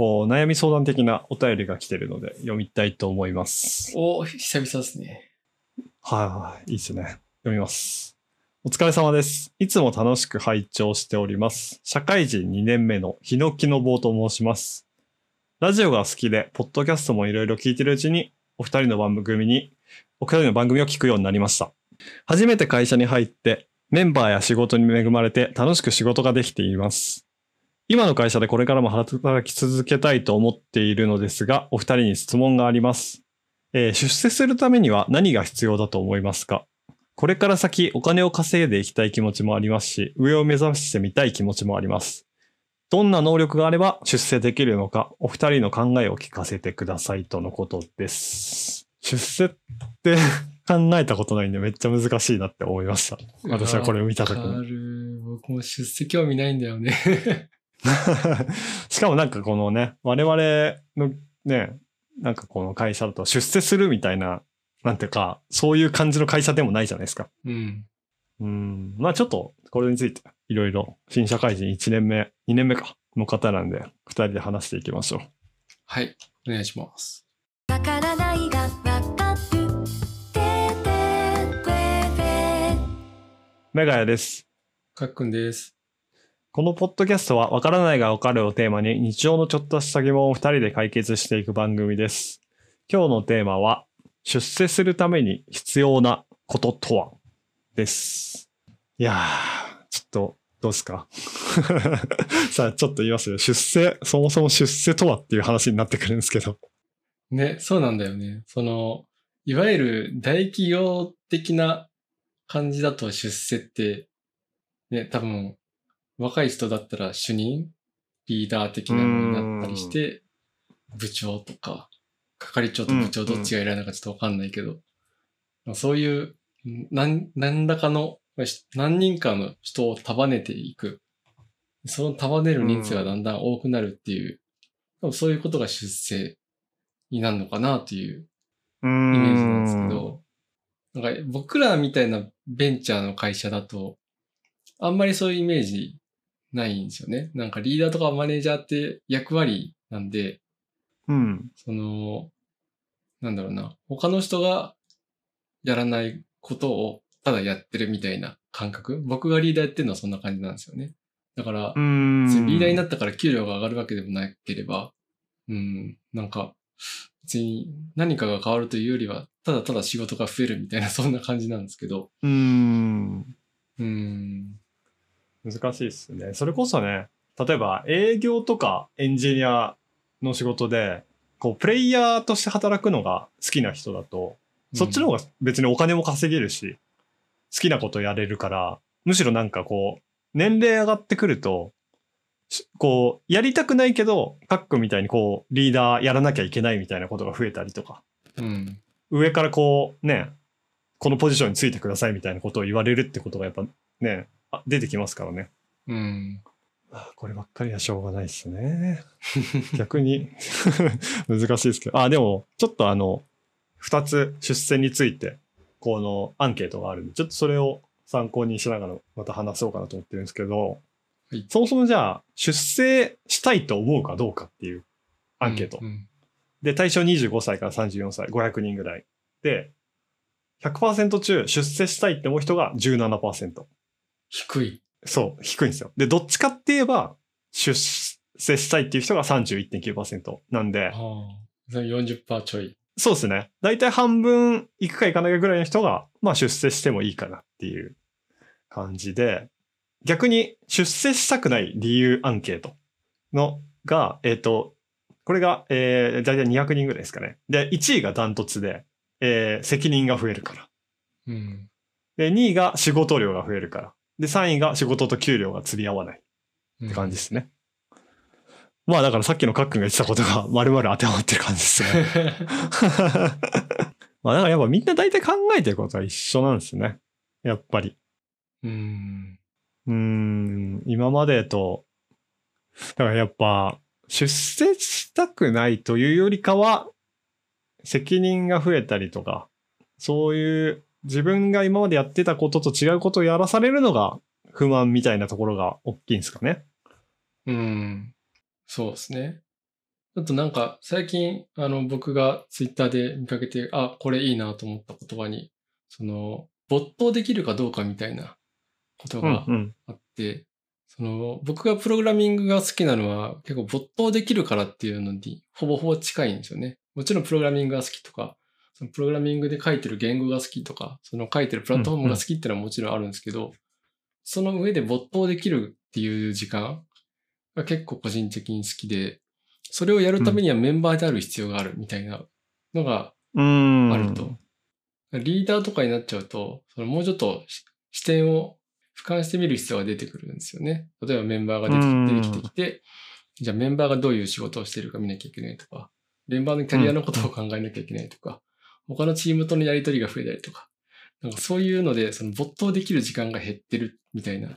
こう、悩み相談的なお便りが来てるので、読みたいと思います。お、久々ですね。はいはい、いいですね。読みます。お疲れ様です。いつも楽しく拝聴しております。社会人2年目のヒノキの棒と申します。ラジオが好きで、ポッドキャストもいろいろ聞いてるうちに、お二人の番組に、お二人の番組を聞くようになりました。初めて会社に入って、メンバーや仕事に恵まれて楽しく仕事ができています。今の会社でこれからも働き続けたいと思っているのですが、お二人に質問があります。えー出世するためには何が必要だと思いますか？これから先お金を稼いでいきたい気持ちもありますし、上を目指してみたい気持ちもあります。どんな能力があれば出世できるのか、お二人の考えを聞かせてくださいとのことです。出世って考えたことないんでめっちゃ難しいなって思いました。私はこれを見たときわかに。る。僕も出世興味ないんだよね。しかもなんかこのね、我々のね、なんかこの会社だと出世するみたいな、なんていうか、そういう感じの会社でもないじゃないですか。うん。うん。まあちょっと、これについて、いろいろ、新社会人1年目、2年目か、の方なんで、2人で話していきましょう。はい。お願いします。わからないがわかるメガヤです。かっくんです。このポッドキャストは、わからないがわかるをテーマに、日常のちょっとした疑問を2人で解決していく番組です。今日のテーマは、出世するために必要なこととは？です。いやー、ちょっと、どうですか？さあ、ちょっと言いますよ。出世、そもそも出世とはっていう話になってくるんですけど。ね、そうなんだよね。その、いわゆる大企業的な感じだと出世って、ね、多分、若い人だったら主任、リーダー的なのになったりして、部長とか、係長と部長どっちがいらないのかちょっとわかんないけど、そういう、何、何らかの、何人かの人を束ねていく。その束ねる人数がだんだん多くなるっていう、多分そういうことが出世になるのかなというイイメージなんですけど、なんか僕らみたいなベンチャーの会社だと、あんまりそういうイメージないんですよね。なんかリーダーとかマネージャーって役割なんで、うん。その、なんだろうな、他の人がやらないことをただやってるみたいな感覚僕がリーダーやってるのはそんな感じなんですよね。だから、うん。リーダーになったから給料が上がるわけでもなければ、うん、なんか、別に何かが変わるというよりは、ただただ仕事が増えるみたいな、そんな感じなんですけど、うん。うん、難しいですね。それこそね、例えば営業とかエンジニアの仕事で、こう、プレイヤーとして働くのが好きな人だと、そっちの方が別にお金も稼げるし、好きなことやれるから、むしろなんかこう、年齢上がってくると、しこう、やりたくないけど、カックみたいにこう、リーダーやらなきゃいけないみたいなことが増えたりとか、うん、上からこう、ね、このポジションについてくださいみたいなことを言われるってことがやっぱね、あ出てきますからね。うん、あこればっかりはしょうがないですね。逆に 難しいですけど。あ、でも、ちょっとあの、二つ出世について、このアンケートがあるんで、ちょっとそれを参考にしながらまた話そうかなと思ってるんですけど、はいそもそもじゃあ、出世したいと思うかどうかっていうアンケート。うん、で、対象25歳から34歳、500人ぐらい。で、100%中出世したいって思う人が17%。低い。そう、低いんですよ。で、どっちかって言えば、出世したいっていう人が31.9%なんであ、あ、それ40%ちょい。そうですね。だいたい半分いくかいかないかぐらいの人が、まあ出世してもいいかなっていう感じで、逆に出世したくない理由アンケートのが、えっ、と、これが、えー、だいたい200人ぐらいですかね。で、1位がダントツで、えー責任が増えるから。うん、で、2位が仕事量が増えるから。で、3位が仕事と給料が釣り合わないっって感じですね。まあだからさっきのカックンが言ってたことが 丸々当てはまってる感じですね。まあだからやっぱみんな大体考えてることは一緒なんですね。やっぱり。うん、うーん、今までと、だからやっぱ出世したくないというよりかは、責任が増えたりとか、そういう自分が今までやってたことと違うことをやらされるのが不満みたいなところが大きいんですかね。うん、そうですね。あとなんか、最近、あの、僕がツイッターで見かけて、あ、これいいなと思った言葉に、その、没頭できるかどうかみたいなことがうんあって、その、僕がプログラミングが好きなのは、結構没頭できるからっていうのに、ほぼほぼ近いんですよね。もちろんプログラミングが好きとか、そのプログラミングで書いてる言語が好きとか、その書いてるプラットフォームが好きっていうのはもちろんあるんですけど、その上で没頭できるっていう時間が結構個人的に好きで、それをやるためにはメンバーである必要があるみたいなのがうん。あると。リーダーとかになっちゃうと、そのもうちょっとし視点を俯瞰してみる必要が出てくるんですよね。例えばメンバーが出てきてきて、じゃあメンバーがどういう仕事をしてるか見なきゃいけないとか、メンバーのキャリアのことを考えなきゃいけないとか、他のチームとのやりとりが増えたりとか、なんかそういうので、その没頭できる時間が減ってるみたいな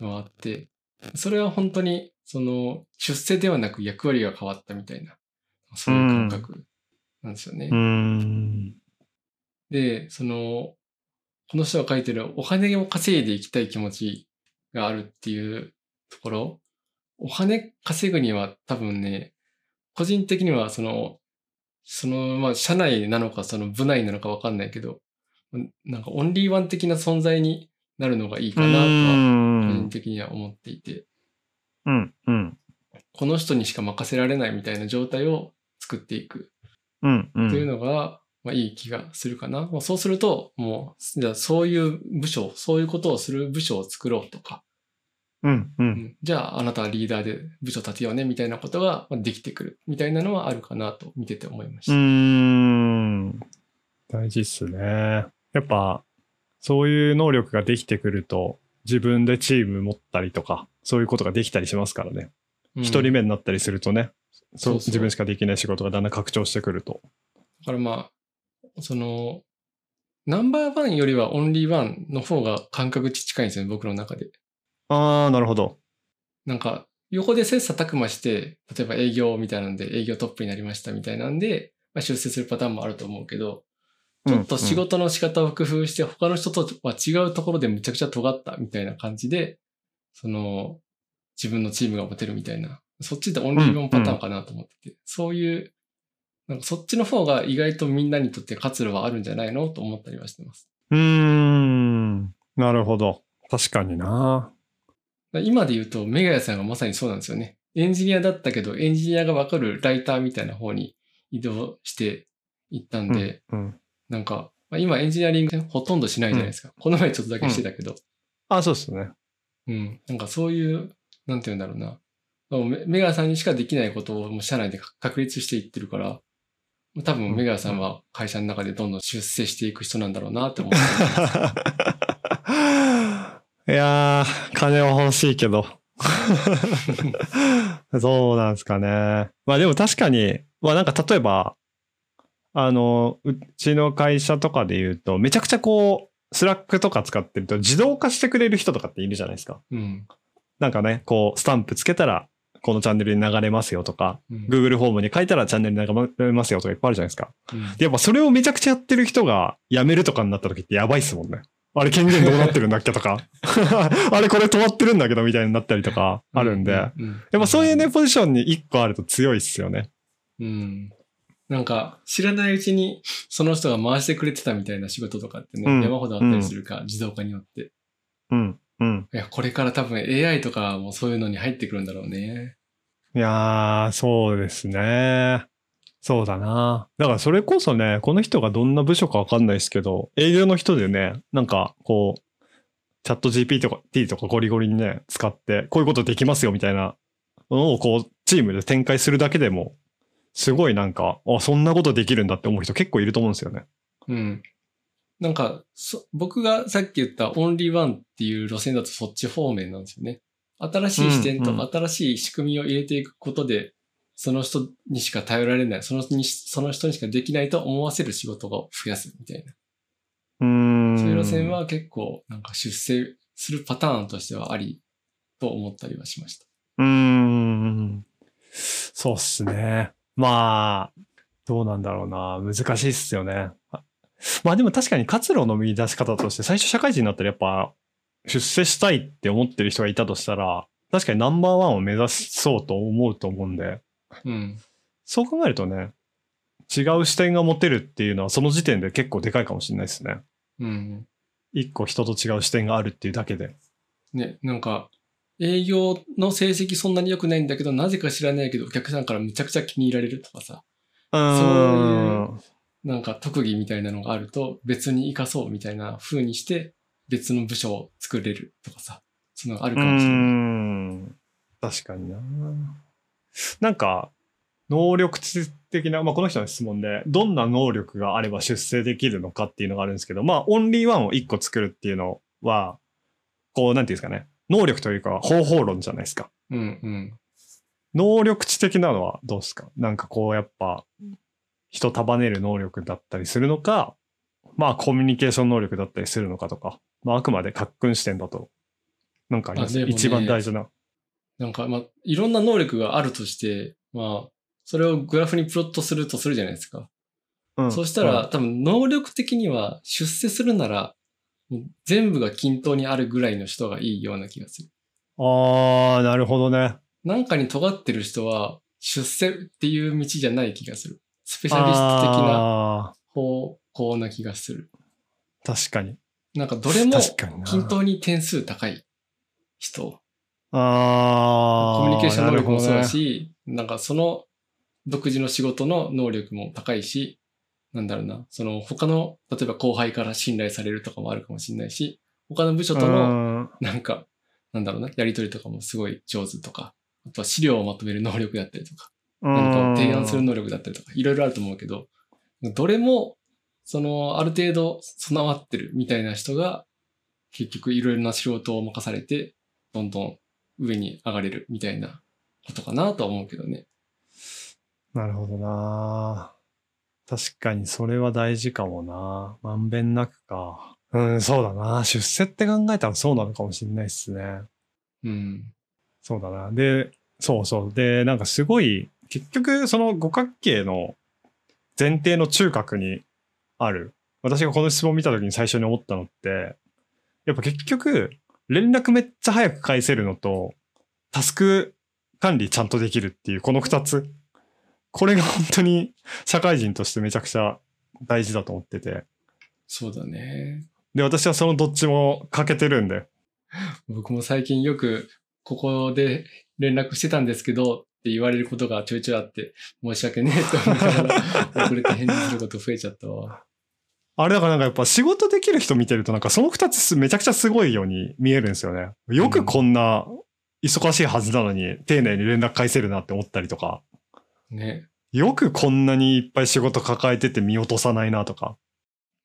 のがあって、それは本当に、その、出世ではなく役割が変わったみたいな、そういう感覚なんですよね。うん。で、その、この人が書いてるお金を稼いでいきたい気持ちがあるっていうところ、お金稼ぐには多分ね、個人的にはその、その、まあ、社内なのか、その部内なのかわかんないけど、なんかオンリーワン的な存在になるのがいいかなとは、個人的には思っていて、うん。うん。この人にしか任せられないみたいな状態を作っていくうん。う。というんのが、まあ、いい気がするかな。まあ、そうすると、もう、じゃあそういう部署、そういうことをする部署を作ろうとか、うん。う。うんんじゃああなたはリーダーで部署立てようねみたいなことがまあできてくるみたいなのはあるかなと見てて思いましうた。ん。大事っすね。やっぱ、そういう能力ができてくると、自分でチーム持ったりとか、そういうことができたりしますからね。うん一、人目になったりするとね、そう自分しかできない仕事がだんだん拡張してくると。だからまあ、その、ナンバーワンよりはオンリーワンの方が感覚値近いんですよね、僕の中で。ああ、なるほど。なんか、横で切磋琢磨して、例えば営業みたいなんで営業トップになりましたみたいなんで、まあ、出世するパターンもあると思うけど、ちょっと仕事の仕方を工夫して、他の人とは違うところでむちゃくちゃ尖ったみたいな感じで、その、自分のチームが持てるみたいな、そっちでオンリーワンパターンかなと思ってて、そういう、なんかそっちの方が意外とみんなにとって活路はあるんじゃないのと思ったりはしてます。うーん。なるほど。確かにな。今で言うと、メガヤさんがまさにそうなんですよね。エンジニアだったけど、エンジニアがわかるライターみたいな方に移動していったんで、うん。なんか、まあ、今エンジニアリングほとんどしないじゃないですか。この前ちょっとだけしてたけど、あ、そうですね。うん。なんかそういう、なんて言うんだろうな。メガヤさんにしかできないことをもう社内で確立していってるから、多分メガヤさんは会社の中でどんどん出世していく人なんだろうなって思ってます。いやー、金は欲しいけど。そうなんですかね。まあでも確かに、まあなんか例えば、あの、うちの会社とかで言うと、めちゃくちゃこう、 Slack とか使ってると自動化してくれる人とかっているじゃないですか。うん。なんかね、こう、スタンプつけたら、このチャンネルに流れますよとか、うん。Google フォームに書いたらチャンネルに流れますよとかいっぱいあるじゃないですか。うんでやっぱそれをめちゃくちゃやってる人が辞めるとかになった時ってやばいっすもんね。あれ権限どうなってるんだっけとか。あれこれ止まってるんだけどみたいになったりとかあるんで。やうん、っぱそういうね、ポジションに一個あると強いっすよね。うん。なんか、知らないうちに、その人が回してくれてたみたいな仕事とかってね、うん山ほどあったりするか、自動化によって。うん。うん。いや、これから多分 AI とかもそういうのに入ってくるんだろうね。いやー、そうですね。そうだな。だからそれこそね、この人がどんな部署かわかんないですけど、営業の人でね、なんかこう、チャット GPT とか T とかゴリゴリにね、使って、こういうことできますよみたいなのをこう、チームで展開するだけでも、すごいなんか、あ、そんなことできるんだって思う人結構いると思うんですよね。うん。なんか、そ僕がさっき言ったオンリーワンっていう路線だとそっち方面なんですよね。新しい視点と新しい仕組みを入れていくことで、その人にしか頼られない、その人にその人にしかできないと思わせる仕事を増やすみたいな。うーん。そういう路線は結構なんか出世するパターンとしてはありと思ったりはしました。うーん。そうっすね。まあ、どうなんだろうな。難しいっすよね。あまあでも確かに活路の見出し方として、最初社会人になったらやっぱ、出世したいって思ってる人がいたとしたら、確かにナンバーワンを目指そうと思うと思うんで、うん。そう考えるとね、違う視点が持てるっていうのはその時点で結構でかいかもしれないですね。うん。一個人と違う視点があるっていうだけで。ね、なんか、営業の成績そんなに良くないんだけど、なぜか知らないけど、お客さんからむちゃくちゃ気に入られるとかさ、うーん。なんか特技みたいなのがあると、別に活かそうみたいな風にして、別の部署を作れるとかさ、そのあるうかもしれない。確かにな。なんか、能力値的な、まあ、この人の質問で、どんな能力があれば出世できるのかっていうのがあるんですけど、まあ、オンリーワンを一個作るっていうのは、こう、なんていうんですかね。能力というか方法論じゃないですか。うんうん。能力値的なのはどうですか？なんかこう、やっぱ、人束ねる能力だったりするのか、まあ、コミュニケーション能力だったりするのかとか、まあ、あくまで格訓視点だと、なんかあります？ね一番大事な。なんか、まあ、いろんな能力があるとして、まあ、それをグラフにプロットするとするじゃないですか。うんそしたら、多分能力的には出世するなら、全部が均等にあるぐらいの人がいいような気がする。ああ、なるほどね。なんかに尖ってる人は、出世っていう道じゃない気がする。スペシャリスト的なあ方向な気がする。ー確かに。なんかどれも。均等に点数高い人。ああ。コミュニケーション能力もそうだなるし、なんかその独自の仕事の能力も高いし、なんだろうな、その他の、例えば後輩から信頼されるとかもあるかもしれないし、他の部署。との、うんなんか、なんだろうな、やりとりとかもすごい上手とか、あとは資料をまとめる能力だったりとか、何かを提案する能力だったりとか、いろいろあると思うけど、どれも、その、ある程度備わってるみたいな人が、結局いろいろな仕事を任されて、どんどん上に上がれるみたいなことかなとは思うけどね。なるほどな。確かにそれは大事かもな。まんべんなくか。うん、そうだな。出世って考えたらそうなのかもしれないっすね。うん。そうだな。で、そうそう。で、なんかすごい、結局その五角形の前提の中核にある。私がこの質問を見た時に最初に思ったのって、やっぱ結局、連絡めっちゃ早く返せるのと、タスク管理ちゃんとできるっていう、この二つ。これが本当に社会人としてめちゃくちゃ大事だと思ってて。そうだね。で、私はそのどっちも欠けてるんで。僕も最近よく、ここで連絡してたんですけど、って言われることがちょいちょいあって、申し訳ねえと思いながら、遅れて返事すること増えちゃったわ。あれだからなんかやっぱ仕事できる人見てるとなんかその二つすめちゃくちゃすごいように見えるんですよね。よくこんな忙しいはずなのに丁寧に連絡返せるなって思ったりとか。ね。よくこんなにいっぱい仕事抱えてて見落とさないなとか。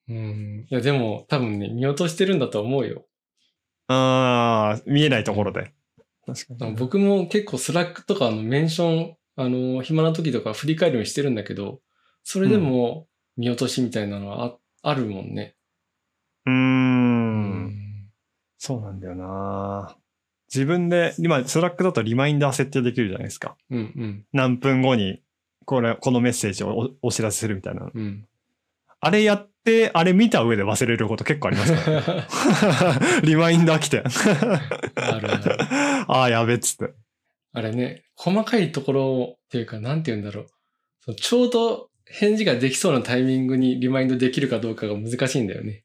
うん。いや、でも多分ね、見落としてるんだと思うよ。あー、見えないところで。確かに。僕も結構 Slack とかのメンション、あの、暇な時とか振り返るようにしてるんだけど、それでも見落としみたいなのはああるもんね。うー。。うんそうなんだよな自分で、今、 Slack だとリマインダー設定できるじゃないですか。うんうん。何分後に、これ、このメッセージをおお知らせするみたいな。うん。あれやって、あれ見た上で忘れること結構ありますから、ね、リマインダー来て。あるある。ああ、やべっつって。あれね、細かいところっていうか、なんて言うんだろう。ちょうど返事ができそうなタイミングにリマインドできるかどうかが難しいんだよね。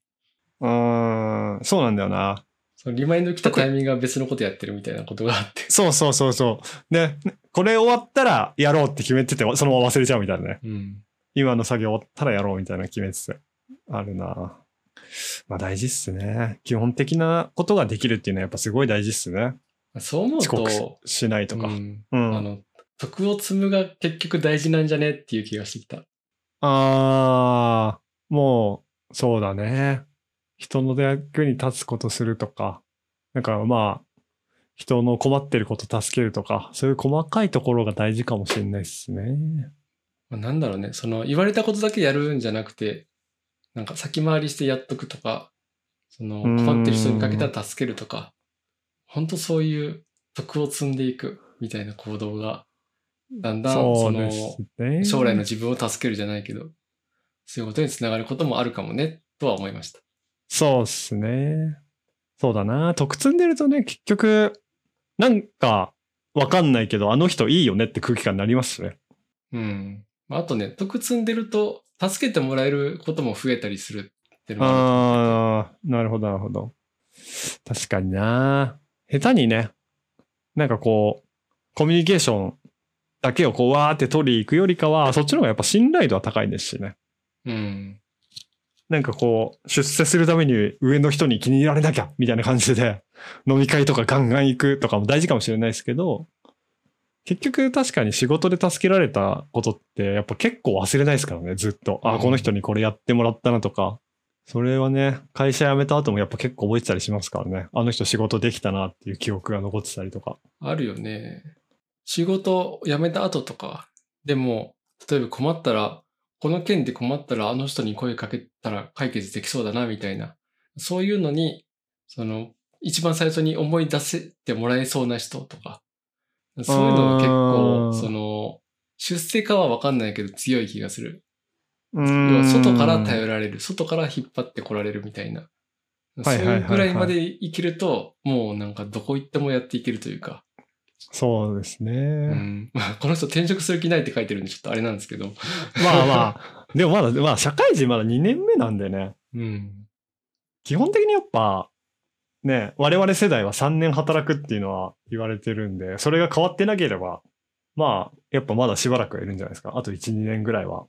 うーん、そうなんだよな。そのリマインド来たタイミングが別のことやってるみたいなことがあって。そうそうそうそう。で、これ終わったらやろうって決めてて、そのまま忘れちゃうみたいなね。うん。今の作業終わったらやろうみたいな決めてて。あるな。まあ大事っすね。基本的なことができるっていうのはやっぱすごい大事っすね。そう思う遅刻と、ししないとか。ううん。ん、あの、徳を積むが結局大事なんじゃねっていう気がしてきた。あー、もう、そうだね。人の役に立つことするとか、なんかまあ、人の困ってること助けるとか、そういう細かいところが大事かもしれないですね。まあ、なんだろうね、その言われたことだけやるんじゃなくて、なんか先回りしてやっとくとか、そのうん困ってる人にかけたら助けるとか、本当そういう徳を積んでいくみたいな行動が、だんだんその。将来の自分を助けるじゃないけど、そういうことにつながることもあるかもね、とは思いました。そうっすね。そうだな。得積んでるとね、結局、なんか、わかんないけど、あの人いいよねって空気感になりますしね。うん。あとね、得積んでると、助けてもらえることも増えたりするっていうのもあああ、なるほど、なるほど。確かにな。下手にね、なんかこう、コミュニケーションだけをこう、わーって取り行くよりかは、そっちの方がやっぱ信頼度は高いですしね。るうん。なんかこう、出世するために上の人に気に入られなきゃ、みたいな感じで、飲み会とかガンガン行くとかも大事かもしれないですけど、結局確かに仕事で助けられたことって、やっぱ結構忘れないですからね、ずっと。あ、うんこの人にこれやってもらったなとか。それはね、会社辞めた後もやっぱ結構覚えてたりしますからね。あの人仕事できたなっていう記憶が残ってたりとか。あるよね。仕事辞めた後とか、でも、例えば困ったら、この件で困ったらあの人に声かけたら解決できそうだな、みたいな。そういうのに、その、一番最初に思い出せてもらえそうな人とか、そういうのが結あ構、ーその、出世かはわかんないけど強い気がする。要要は外から頼られる、外から引っ張ってこられるみたいな。そうはいうぐらいまでいけると、もうなんかどこ行ってもやっていけるというか。そうですね。うん。まあ、この人転職する気ないって書いてるんでちょっとあれなんですけど。まあまあ、でもまだ、まあ社会人まだ2年目なんでね。うん。基本的にやっぱ、ね、我々世代は3年働くっていうのは言われてるんで、それが変わってなければ、まあ、やっぱまだしばらくはいるんじゃないですか。あと1、2年ぐらいは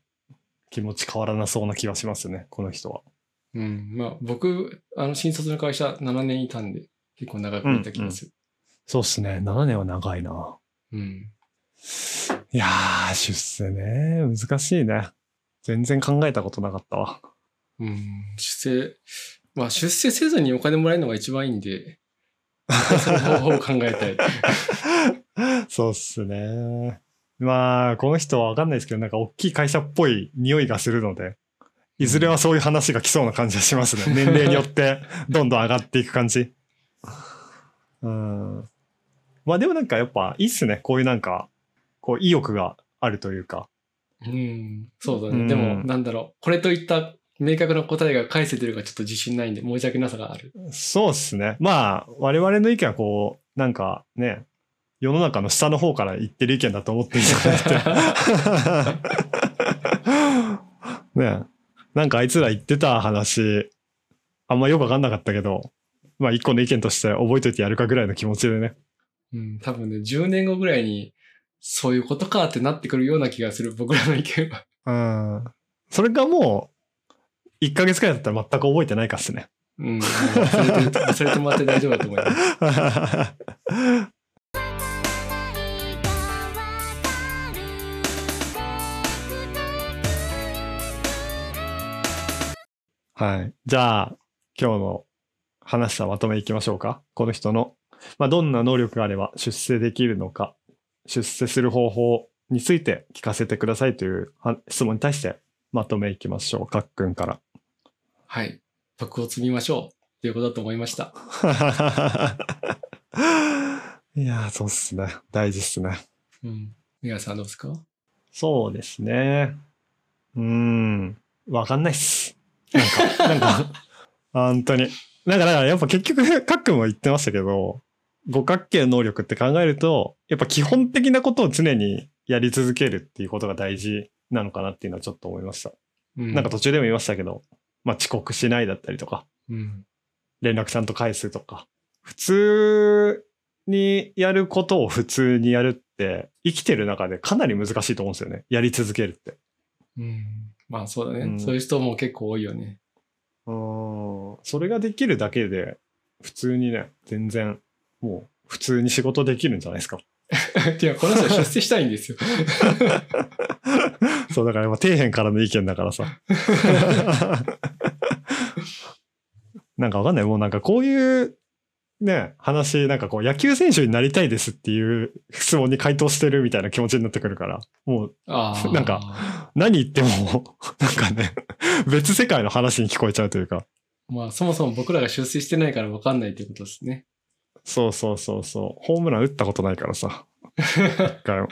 気持ち変わらなそうな気がしますね、この人は。うん。まあ、僕、あの、新卒の会社7年いたんで、結構長くいた気がする。そうっすね。7年は長いな。うん。いやー、出世ね。難しいね。全然考えたことなかったわ。うん。出世、まあ、出世せずにお金もらえるのが一番いいんで、その方法を考えたい。そうっすね。まあ、この人はわかんないですけど、なんか大きい会社っぽい匂いがするので、いずれはそういう話が来そうな感じがしますね。年齢によってどんどん上がっていく感じ。うん。まあでもなんかやっぱいいっすね。こういうなんか、こう意欲があるというか。うん。そうだね。うんでも、なんだろう。これといった明確な答えが返せてるかちょっと自信ないんで、申し訳なさがある。そうっすね。まあ、我々の意見はこう、なんかね、世の中の下の方から言ってる意見だと思ってるんじゃなくて。ねえなんかあいつら言ってた話、あんまよくわかんなかったけど、まあ一個の意見として覚えといてやるかぐらいの気持ちでね。うん、多分ね、10年後ぐらいに、そういうことかってなってくるような気がする、僕らの意見は。うん。それがもう、1ヶ月くらいだったら全く覚えてないかっすね。うん、忘れて、忘れてもらって大丈夫だと思います。はい。じゃあ、今日の話したまとめいきましょうか。この人の、まあ、どんな能力があれば出世できるのか、出世する方法について聞かせてくださいというは質問に対してまとめいきましょう。かっくんから。はい。徳を積みましょう。ということだと思いました。いやー、そうっすね。大事っすね。うん。皆さんどうですか？そうですね。うーん。わかんないっす。なんか、なんか、本当に。なんか、だからやっぱ結局、かっくんも言ってましたけど、五角形の能力って考えると、やっぱ基本的なことを常にやり続けるっていうことが大事なのかなっていうのはちょっと思いました。うん。なんか途中でも言いましたけど、まあ遅刻しないだったりとか、うん。連絡ちゃんと返すとか、普通にやることを普通にやるって、生きてる中でかなり難しいと思うんですよね。やり続けるって。うん。まあそうだね、うんそういう人も結構多いよね。うん。それができるだけで、普通にね、全然、もう、普通に仕事できるんじゃないですか。いや、この人出世したいんですよ。そう、だからやっぱ底辺からの意見だからさ。なんかわかんない。もうなんかこういう、ね、話、なんかこう野球選手になりたいですっていう質問に回答してるみたいな気持ちになってくるから、もう。なんか。何言っても、なんかね、別世界の話に聞こえちゃうというか。まあそもそも僕らが出世してないから分かんないってことですね。そうそうそうそう。ホームラン打ったことないからさ。一回も